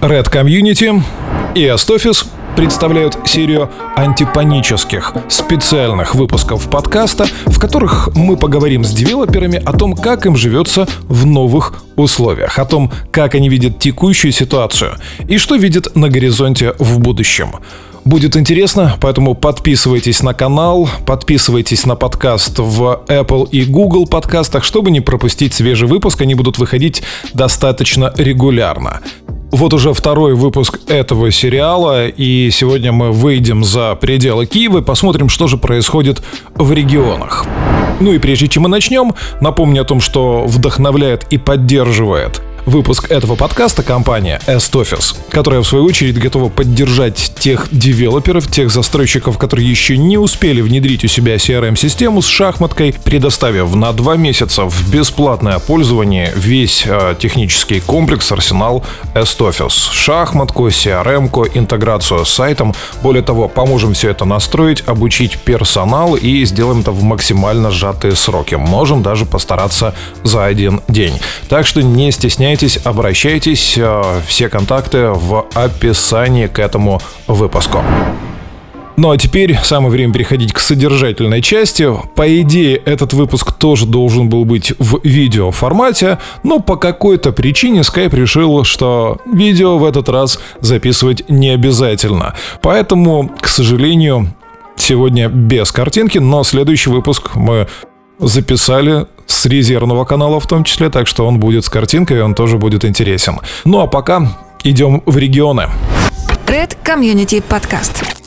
Red Community и Astophis представляют серию антипанических специальных выпусков подкаста, в которых мы поговорим с девелоперами о том, как им живется в новых условиях, о том, как они видят текущую ситуацию и что видят на горизонте в будущем. Будет интересно, поэтому подписывайтесь на канал, подписывайтесь на подкаст в Apple и Google подкастах, чтобы не пропустить свежий выпуск. Они будут выходить достаточно регулярно. Вот уже второй выпуск этого сериала, и сегодня мы выйдем за пределы Киева и посмотрим, что же происходит в регионах. Ну и прежде чем мы начнем, напомню о том, что вдохновляет и поддерживает выпуск этого подкаста компания S-Office, которая в свою очередь готова поддержать тех девелоперов, тех застройщиков, которые еще не успели внедрить у себя CRM-систему с шахматкой, предоставив на два месяца в бесплатное пользование весь э, технический комплекс арсенал S-Office. Шахматку, CRM-ку, интеграцию с сайтом. Более того, поможем все это настроить, обучить персонал и сделаем это в максимально сжатые сроки. Можем даже постараться за один день. Так что не стесняйтесь стесняйтесь, обращайтесь. Э, все контакты в описании к этому выпуску. Ну а теперь самое время переходить к содержательной части. По идее, этот выпуск тоже должен был быть в видео формате, но по какой-то причине Skype решил, что видео в этот раз записывать не обязательно. Поэтому, к сожалению, сегодня без картинки, но следующий выпуск мы записали с резервного канала в том числе, так что он будет с картинкой, и он тоже будет интересен. Ну а пока идем в регионы. Red Community Podcast.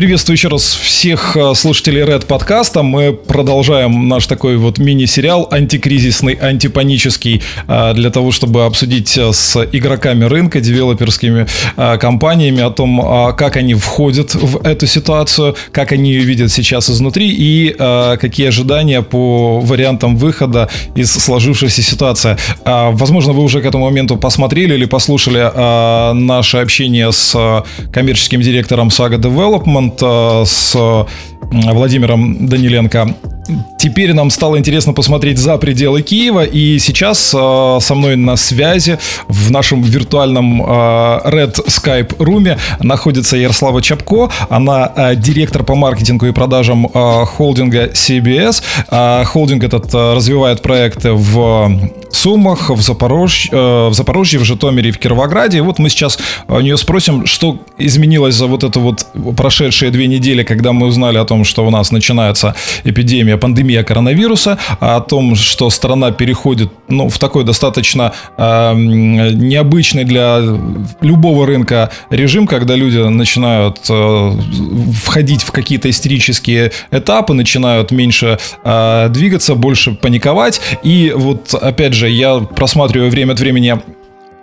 Приветствую еще раз всех э, слушателей Red подкаста. Мы продолжаем наш такой вот мини-сериал антикризисный, антипанический э, для того, чтобы обсудить э, с игроками рынка, девелоперскими компаниями о том, как они входят в эту ситуацию, как они ее видят сейчас изнутри и какие ожидания по вариантам выхода из сложившейся ситуации. Возможно, вы уже к этому моменту посмотрели или послушали наше общение с коммерческим директором Saga Development, Э, с Владимиром Даниленко Теперь нам стало интересно посмотреть за пределы Киева, и сейчас э, со мной на связи в нашем виртуальном э, Red Skype руме находится Ярослава Чапко. Она э, директор по маркетингу и продажам э, холдинга CBS. Э, холдинг этот э, развивает проекты в Сумах, в, Запорож... э, в Запорожье, в Житомире и в Кировограде. И вот мы сейчас у нее спросим, что изменилось за вот это вот прошедшие две недели, когда мы узнали о том, что у нас начинается эпидемия пандемия коронавируса, а о том, что страна переходит ну, в такой достаточно э, необычный для любого рынка режим, когда люди начинают э, входить в какие-то истерические этапы, начинают меньше э, двигаться, больше паниковать. И вот, опять же, я просматриваю время от времени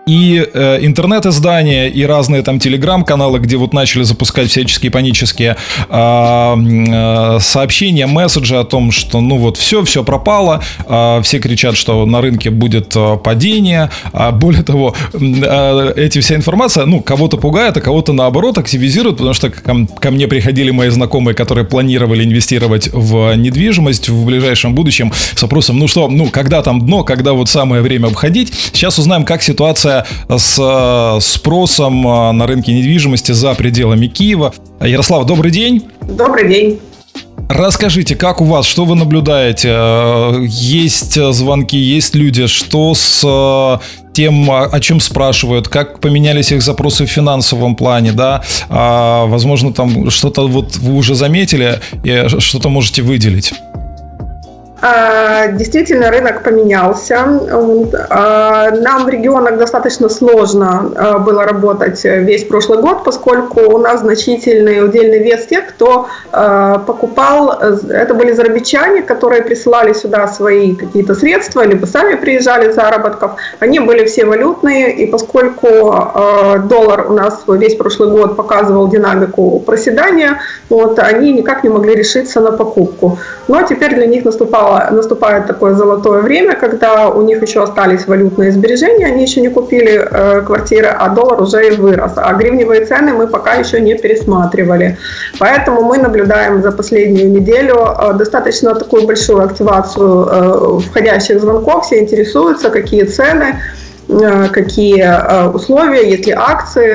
и э, интернет-издания, и разные там телеграм-каналы, где вот начали запускать всяческие панические э, э, сообщения, месседжи о том, что ну вот все, все пропало, э, все кричат, что на рынке будет э, падение, а более того, э, эти вся информация, ну, кого-то пугает, а кого-то наоборот активизирует, потому что ко, ко мне приходили мои знакомые, которые планировали инвестировать в недвижимость в ближайшем будущем с вопросом, ну что, ну, когда там дно, когда вот самое время обходить. Сейчас узнаем, как ситуация с э, спросом э, на рынке недвижимости за пределами Киева. Ярослав, добрый день. Добрый день. Расскажите, как у вас, что вы наблюдаете? Э, есть звонки, есть люди, что с тем, о чем спрашивают, как поменялись их запросы в финансовом плане, да, а, возможно, там что-то вот вы уже заметили, что-то можете выделить. А, действительно, рынок поменялся. А, нам в регионах достаточно сложно а, было работать весь прошлый год, поскольку у нас значительный удельный вес тех, кто покупал, это были зарабичане, которые присылали сюда свои какие-то средства, либо сами приезжали заработков. Они были все валютные, и поскольку доллар у нас весь прошлый год показывал динамику проседания, вот, они никак не могли решиться на покупку. Но теперь для них наступал наступало, наступает такое золотое время, когда у них еще остались валютные сбережения, они еще не купили э, квартиры, а доллар уже и вырос. А гривневые цены мы пока еще не пересматривали. Поэтому мы наблюдаем за последнюю неделю э, достаточно такую большую активацию э, входящих звонков, все интересуются, какие цены. какие условия, есть ли акции,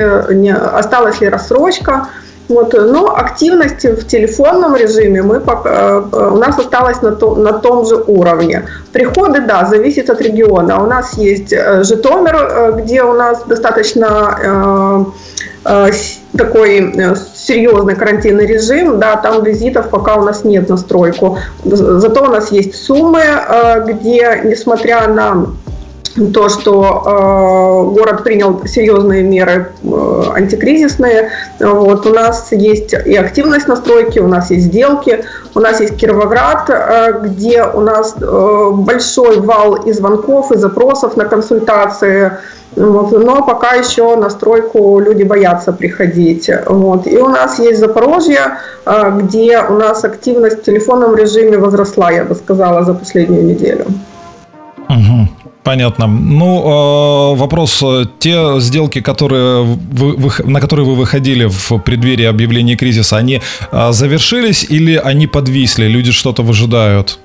осталась ли рассрочка. Вот, но активность в телефонном режиме мы пока, у нас осталась на, то, на том же уровне. Приходы, да, зависит от региона. У нас есть Житомир, где у нас достаточно такой серьезный карантинный режим, да, там визитов пока у нас нет на стройку. Зато у нас есть суммы, где, несмотря на то, что э, город принял серьезные меры э, антикризисные. Вот, у нас есть и активность на стройке, у нас есть сделки, у нас есть Кировоград, э, где у нас э, большой вал и звонков, и запросов на консультации. Вот, но пока еще на стройку люди боятся приходить. Вот. И у нас есть Запорожье, э, где у нас активность в телефонном режиме возросла, я бы сказала, за последнюю неделю. Понятно. Ну, э, вопрос. Те сделки, которые вы, на которые вы выходили в преддверии объявления кризиса, они э, завершились или они подвисли? Люди что-то выжидают?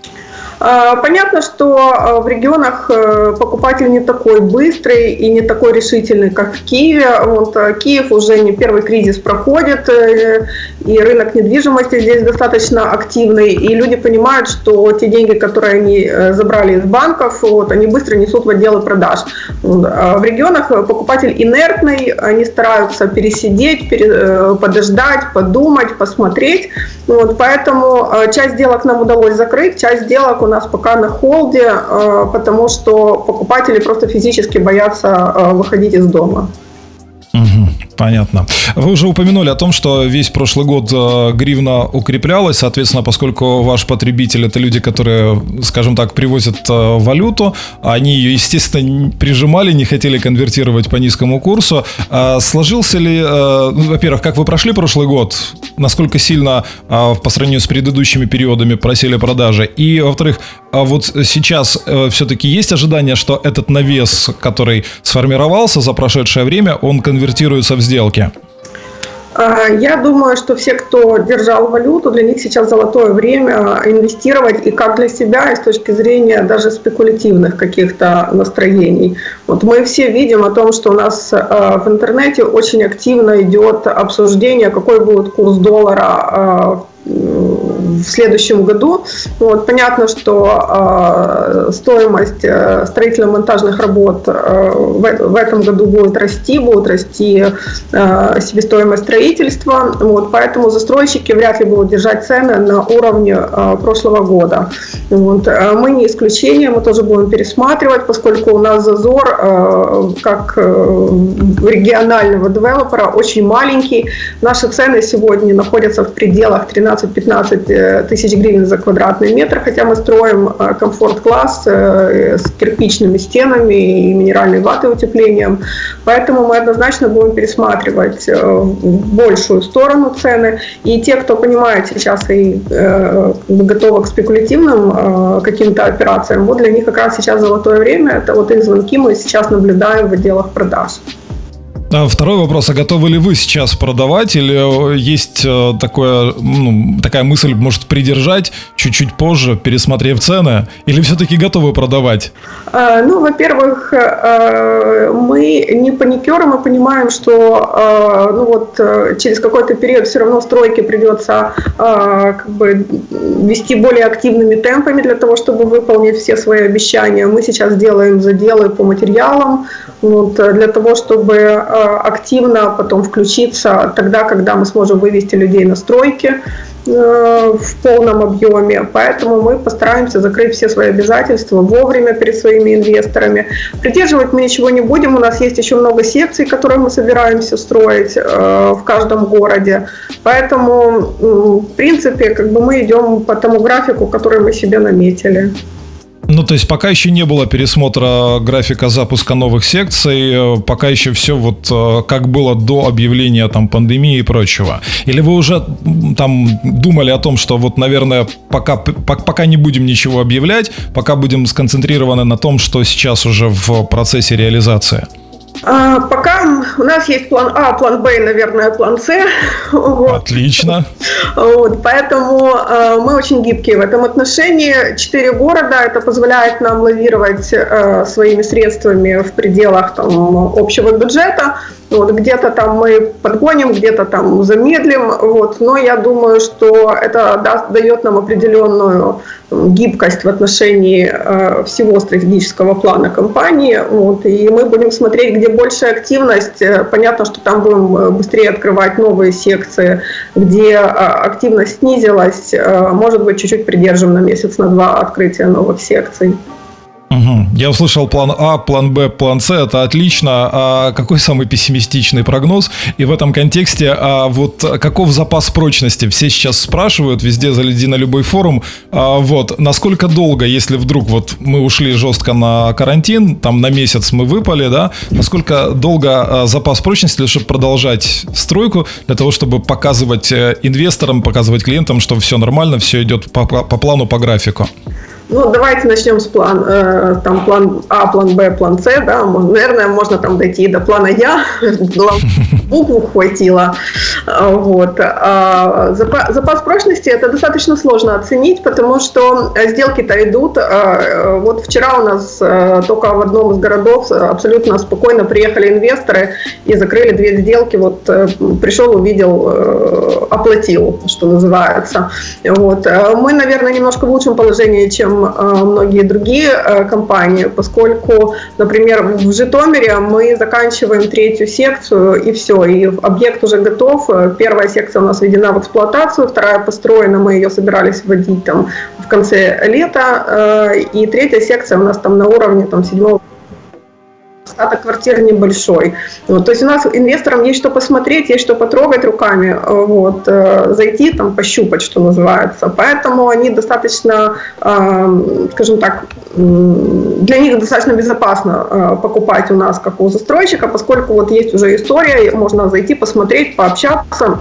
Понятно, что в регионах э, покупатель не такой быстрый и не такой решительный, как в Киеве. Вот Киев уже не первый кризис проходит, э, и рынок недвижимости здесь достаточно активный, и люди понимают, что те деньги, которые они э, забрали из банков, вот, они быстро несут в отделы продаж. В регионах покупатель инертный, они стараются пересидеть, пере, подождать, подумать, посмотреть. Вот, поэтому часть сделок нам удалось закрыть, часть сделок у нас пока на холде, э, потому что покупатели просто физически боятся э, выходить из дома. Понятно. Вы уже упомянули о том, что весь прошлый год э, гривна укреплялась, соответственно, поскольку ваш потребитель это люди, которые, скажем так, привозят э, валюту, они ее, естественно, прижимали, не хотели конвертировать по низкому курсу. А сложился ли, э, ну, во-первых, как вы прошли прошлый год, насколько сильно по сравнению с предыдущими периодами просили продажи, и, во-вторых, а вот сейчас все-таки есть ожидание, что этот навес, который сформировался за прошедшее время, он конвертируется в сделки? А, я думаю, что все, кто держал валюту, для них сейчас золотое время инвестировать и как для себя, и с точки зрения даже спекулятивных каких-то настроений. Вот мы все видим о том, что у нас а, в интернете очень активно идет обсуждение, какой будет курс доллара а, в следующем году. Вот, понятно, что э, стоимость строительно-монтажных работ э, в, в этом году будет расти, будет расти э, себестоимость строительства, вот, поэтому застройщики вряд ли будут держать цены на уровне э, прошлого года. Вот, э, мы не исключение, мы тоже будем пересматривать, поскольку у нас зазор э, как э, регионального девелопера очень маленький. Наши цены сегодня находятся в пределах 13-15 Э, тысяч гривен за квадратный метр, хотя мы строим э, комфорт-класс э, с кирпичными стенами и минеральной ватой утеплением. Поэтому мы однозначно будем пересматривать в большую сторону цены. И те, кто понимает сейчас и готовы к спекулятивным каким-то операциям, вот для них как раз сейчас золотое время. Это вот их звонки мы сейчас наблюдаем в отделах продаж. А второй вопрос, а готовы ли вы сейчас продавать или э, есть э, такое, ну, такая мысль, может, придержать чуть-чуть позже, пересмотрев цены, или все-таки готовы продавать? А, ну, во-первых, э, мы не паникеры, мы понимаем, что ну, вот, через какой-то период все равно стройки придется как бы, вести более активными темпами для того, чтобы выполнить все свои обещания. Мы сейчас делаем заделы по материалам вот, для того, чтобы активно потом включиться тогда, когда мы сможем вывести людей на стройки э, в полном объеме. Поэтому мы постараемся закрыть все свои обязательства вовремя перед своими инвесторами. Придерживать мы ничего не будем. У нас есть еще много секций, которые мы собираемся строить э, в каждом городе. Поэтому, в принципе, как бы мы идем по тому графику, который мы себе наметили. Ну, то есть пока еще не было пересмотра графика запуска новых секций, э, пока еще все вот э, как было до объявления там пандемии и прочего. Или вы уже там думали о том, что вот, наверное, пока, пока не будем ничего объявлять, пока будем сконцентрированы на том, что сейчас уже в процессе реализации? А, пока у нас есть план А, план Б и, наверное, план С. Отлично. Вот, поэтому э, мы очень гибкие в этом отношении. Четыре города, это позволяет нам лавировать э, своими средствами в пределах там, общего бюджета. Вот, где-то там мы подгоним, где-то там замедлим, вот, но я думаю, что это даст, дает нам определенную гибкость в отношении э, всего стратегического плана компании, вот, и мы будем смотреть, где большая активность, э, понятно, что там будем э, быстрее открывать новые секции, где э, активность снизилась, э, может быть, чуть-чуть придержим на месяц, на два открытия новых секций. Угу. Я услышал план А, план Б, план С, это отлично. А какой самый пессимистичный прогноз? И в этом контексте, а вот каков запас прочности? Все сейчас спрашивают, везде заледи на любой форум. А вот, насколько долго, если вдруг вот мы ушли жестко на карантин, там на месяц мы выпали, да, насколько долго а, запас прочности, чтобы продолжать стройку, для того, чтобы показывать э, инвесторам, показывать клиентам, что все нормально, все идет по, по плану, по графику? Ну, давайте начнем с план, э, там план А, план Б, план С, да, наверное, можно там дойти до плана Я, букву хватило, вот. А запас, прочности это достаточно сложно оценить, потому что сделки-то идут, а, вот вчера у нас только в одном из городов абсолютно спокойно приехали инвесторы и закрыли две сделки, вот э, пришел, увидел, э, оплатил, что называется, вот. Мы, наверное, немножко в лучшем положении, чем Э, многие другие компании, поскольку, например, в Житомире мы заканчиваем третью секцию и все, и объект уже готов. Первая секция у нас введена в эксплуатацию, вторая построена, мы ее собирались вводить там в конце лета, э, и третья секция у нас там на уровне там седьмого остаток квартир небольшой. Вот, то есть у нас инвесторам есть что посмотреть, есть что потрогать руками, вот, э, зайти, там, пощупать, что называется. Поэтому они достаточно, э, скажем так, для них достаточно безопасно э, покупать у нас, как у застройщика, поскольку вот есть уже история, можно зайти, посмотреть, пообщаться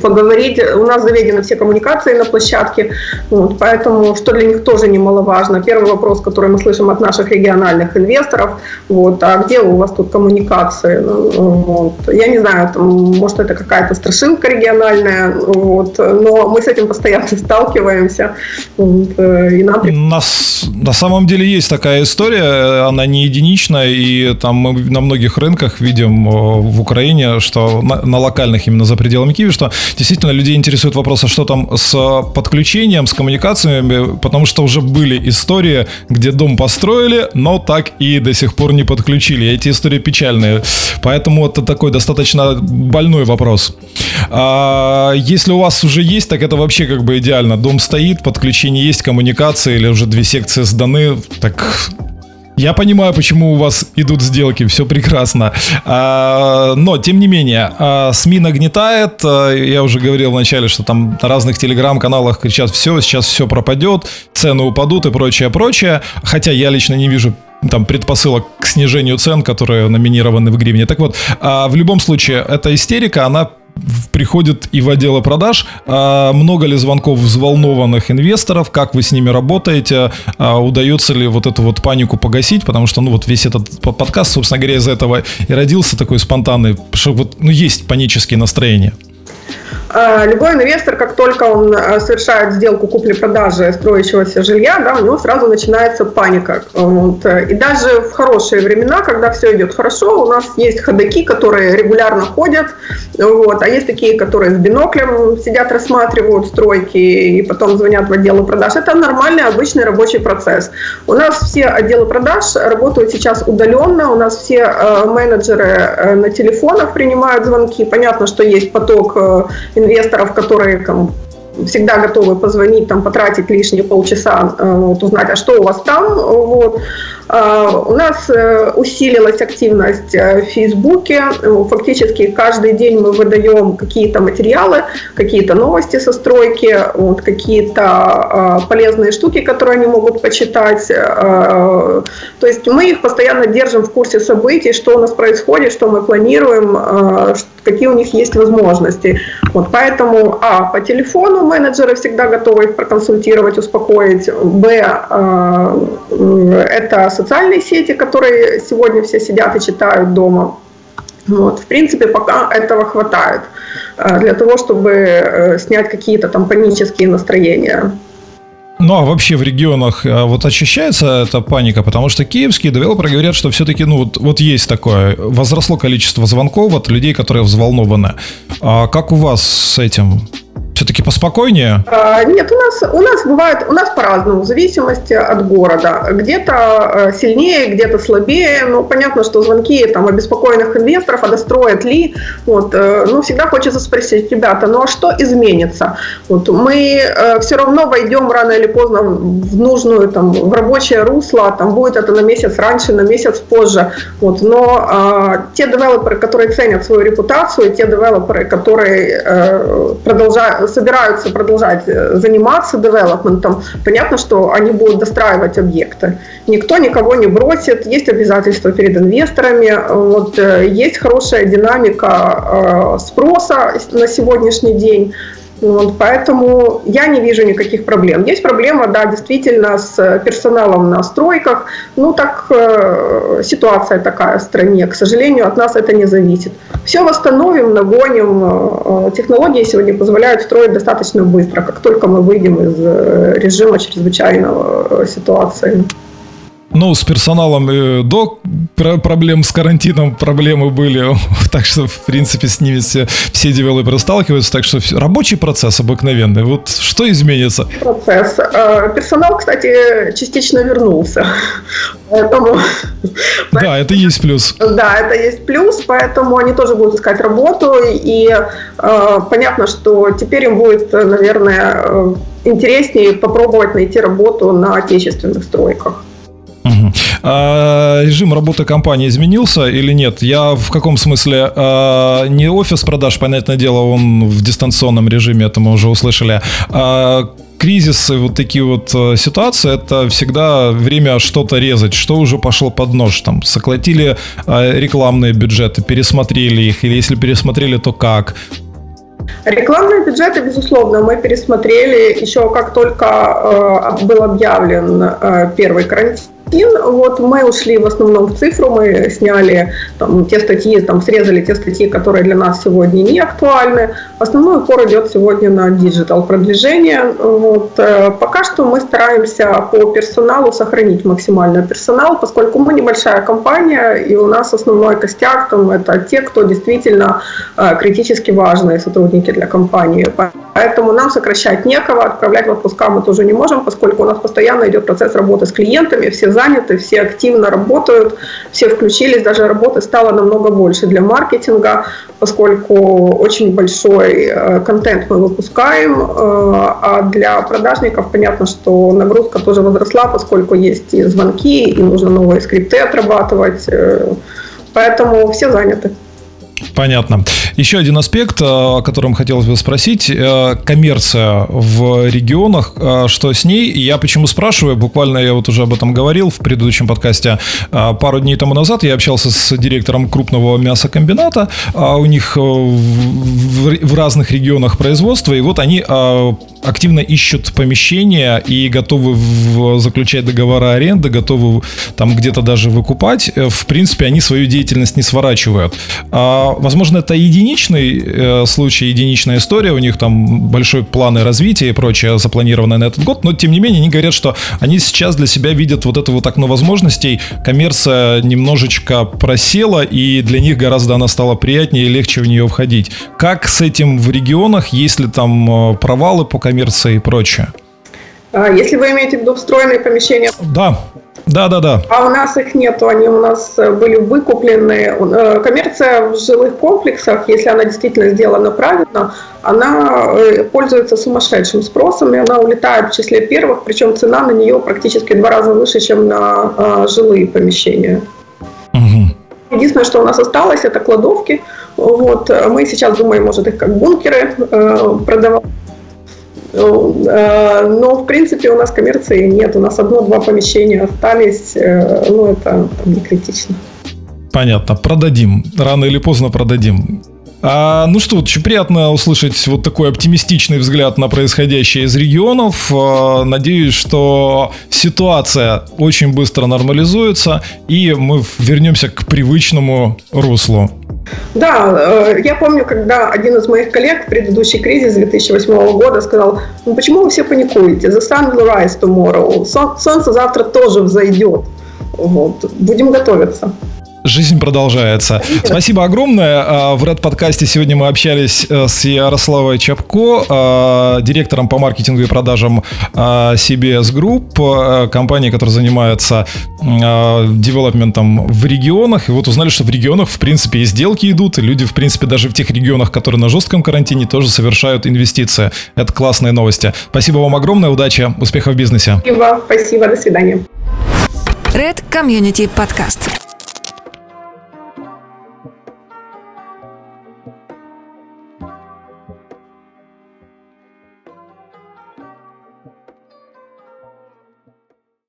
поговорить. У нас заведены все коммуникации на площадке, вот, поэтому, что для них тоже немаловажно. Первый вопрос, который мы слышим от наших региональных инвесторов, вот, а где у вас тут коммуникации? Ну, вот. Я не знаю, там, может, это какая-то страшилка региональная, вот, но мы с этим постоянно сталкиваемся. Вот, э, и нам... на, на самом деле есть такая история, она не единичная, и там мы на многих рынках видим э, в Украине, что на, на локальных именно за пределами Киева, что действительно людей интересует вопрос, а что там с подключением, с коммуникациями, потому что уже были истории, где дом построили, но так и до сих пор не подключили. Эти истории печальные. Поэтому это такой достаточно больной вопрос. А если у вас уже есть, так это вообще как бы идеально. Дом стоит, подключение есть, коммуникация или уже две секции сданы, так я понимаю, почему у вас идут сделки, все прекрасно. А, но, тем не менее, а, СМИ нагнетает. А, я уже говорил вначале, что там на разных телеграм-каналах кричат, все, сейчас все пропадет, цены упадут и прочее, прочее. Хотя я лично не вижу там предпосылок к снижению цен, которые номинированы в гривне. Так вот, в любом случае, эта истерика, она приходит и в отделы продаж. А много ли звонков взволнованных инвесторов? Как вы с ними работаете? А удается ли вот эту вот панику погасить? Потому что, ну, вот весь этот подкаст, собственно говоря, из этого и родился такой спонтанный, что вот, ну, есть панические настроения. А, любой инвестор, как только он а, совершает сделку купли-продажи строящегося жилья, да, у него сразу начинается паника. Вот. И даже в хорошие времена, когда все идет хорошо, у нас есть ходаки, которые регулярно ходят, вот, а есть такие, которые с биноклем сидят, рассматривают стройки и потом звонят в отделы продаж. Это нормальный, обычный рабочий процесс. У нас все отделы продаж работают сейчас удаленно, у нас все э, менеджеры э, на телефонах принимают звонки. Понятно, что есть поток э, инвесторов, которые там, всегда готовы позвонить, там, потратить лишние полчаса, э, вот, узнать, а что у вас там. Вот. А, у нас э, усилилась активность э, в Фейсбуке. Фактически каждый день мы выдаем какие-то материалы, какие-то новости со стройки, вот, какие-то полезные штуки, которые они могут почитать. То есть мы их постоянно держим в курсе событий, что у нас происходит, что мы планируем, какие у них есть возможности. Вот, поэтому, а, по телефону менеджеры всегда готовы их проконсультировать, успокоить. Б, это социальные сети, которые сегодня все сидят и читают дома. Вот. В принципе, пока этого хватает для того, чтобы снять какие-то там панические настроения. Ну а вообще в регионах вот ощущается эта паника, потому что киевские девелоперы говорят, что все-таки, ну вот, вот есть такое, возросло количество звонков от людей, которые взволнованы. А как у вас с этим? Все-таки поспокойнее? А, нет, у нас, у нас бывает, у нас по-разному, в зависимости от города. Где-то э, сильнее, где-то слабее. Ну, понятно, что звонки там обеспокоенных инвесторов, а достроят ли. Вот, э, ну, всегда хочется спросить, ребята, ну а что изменится? Вот, мы э, все равно войдем рано или поздно в нужную, там, в рабочее русло, там будет это на месяц раньше, на месяц позже. Вот, но э, те девелоперы, которые ценят свою репутацию, те девелоперы, которые э, продолжают собираются продолжать э, заниматься девелопментом, понятно, что они будут достраивать объекты. Никто никого не бросит, есть обязательства перед инвесторами, вот, э, есть хорошая динамика э, спроса на сегодняшний день. Вот, поэтому я не вижу никаких проблем. Есть проблема, да, действительно, с персоналом на стройках. Ну, так э, ситуация такая в стране. К сожалению, от нас это не зависит. Все восстановим, нагоним. Э, технологии сегодня позволяют строить достаточно быстро, как только мы выйдем из э, режима чрезвычайного э, ситуации. Ну, с персоналом э, до проблем с карантином проблемы были, так что, в принципе, с ними все, все девелоперы сталкиваются, так что рабочий процесс обыкновенный. Вот что изменится? Процесс. Э, персонал, кстати, частично вернулся. Поэтому... Да, это есть плюс. Да, это есть плюс, поэтому они тоже будут искать работу, и э, понятно, что теперь им будет, наверное, э, интереснее попробовать найти работу на отечественных стройках. А, режим работы компании изменился или нет? Я в каком смысле? А, не офис продаж, понятное дело, он в дистанционном режиме, это мы уже услышали. А, кризисы, вот такие вот э, ситуации, это всегда время что-то резать, что уже пошло под нож. Там сократили а, рекламные бюджеты, пересмотрели их, или если пересмотрели, то как? Рекламные бюджеты, безусловно, мы пересмотрели еще как только э, был объявлен э, первый карантин вот мы ушли в основном в цифру, мы сняли там, те статьи, там, срезали те статьи, которые для нас сегодня не актуальны. Основной упор идет сегодня на digital продвижение. Вот. Э, пока что мы стараемся по персоналу сохранить максимально персонал, поскольку мы небольшая компания, и у нас основной костяк там, это те, кто действительно э, критически важные сотрудники для компании. Поэтому нам сокращать некого, отправлять в отпуска мы тоже не можем, поскольку у нас постоянно идет процесс работы с клиентами, все заняты, все активно работают, все включились, даже работы стало намного больше для маркетинга, поскольку очень большой э, контент мы выпускаем, э, а для продажников понятно, что нагрузка тоже возросла, поскольку есть и звонки, и нужно новые скрипты отрабатывать, э, поэтому все заняты. Понятно. Еще один аспект, э, о котором хотелось бы спросить. Э, коммерция в регионах, э, что с ней? Я почему спрашиваю? Буквально я вот уже об этом говорил в предыдущем подкасте. Пару дней тому назад я общался с директором крупного мясокомбината. У них в разных регионах производства, и вот они активно ищут помещения и готовы заключать договора аренды, готовы там где-то даже выкупать. В принципе, они свою деятельность не сворачивают. А, возможно, это единичный э, случай, единичная история, у них там большой планы развития и прочее запланировано на этот год, но тем не менее они говорят, что они сейчас для себя видят вот это вот окно возможностей, коммерция немножечко просела, и для них гораздо она стала приятнее и легче в нее входить. Как с этим в регионах, есть ли там э, провалы по коммерции и прочее? А, если вы имеете в виду встроенные помещения? Да, да, да, да. А у нас их нету, они у нас э, были выкуплены. Э, коммерция в жилых комплексах, если она действительно сделана правильно, она э, пользуется сумасшедшим спросом, и она улетает в числе первых, причем цена на нее практически в два раза выше, чем на жилые помещения. Угу. Единственное, что у нас осталось, это кладовки. Вот. Мы сейчас думаем, может, их как бункеры продавать. Э, но, в принципе, у нас коммерции нет. У нас одно-два помещения остались. Э, ну, это там, не критично. Понятно. Продадим. Рано или поздно продадим. А, ну что, очень приятно услышать вот такой оптимистичный взгляд на происходящее из регионов. А, надеюсь, что ситуация очень быстро нормализуется, и мы вернемся к привычному руслу. Да, э, я помню, когда один из моих коллег в предыдущий кризис 2008 года сказал, ну почему вы все паникуете? The sun will rise tomorrow. Солнце завтра тоже взойдет. Вот. Будем готовиться. Жизнь продолжается. Спасибо огромное. А, в Red подкасте сегодня мы общались э, с Ярославой Чапко, а, директором по маркетингу и продажам а, CBS Group, компании, которая занимается девелопментом в регионах. И вот узнали, что в регионах, в принципе, и сделки идут, и люди, в принципе, даже в тех регионах, которые на жестком карантине, тоже совершают инвестиции. Это классные новости. Спасибо вам огромное, удачи, успехов в бизнесе. Спасибо, спасибо, до свидания. Red Community Podcast.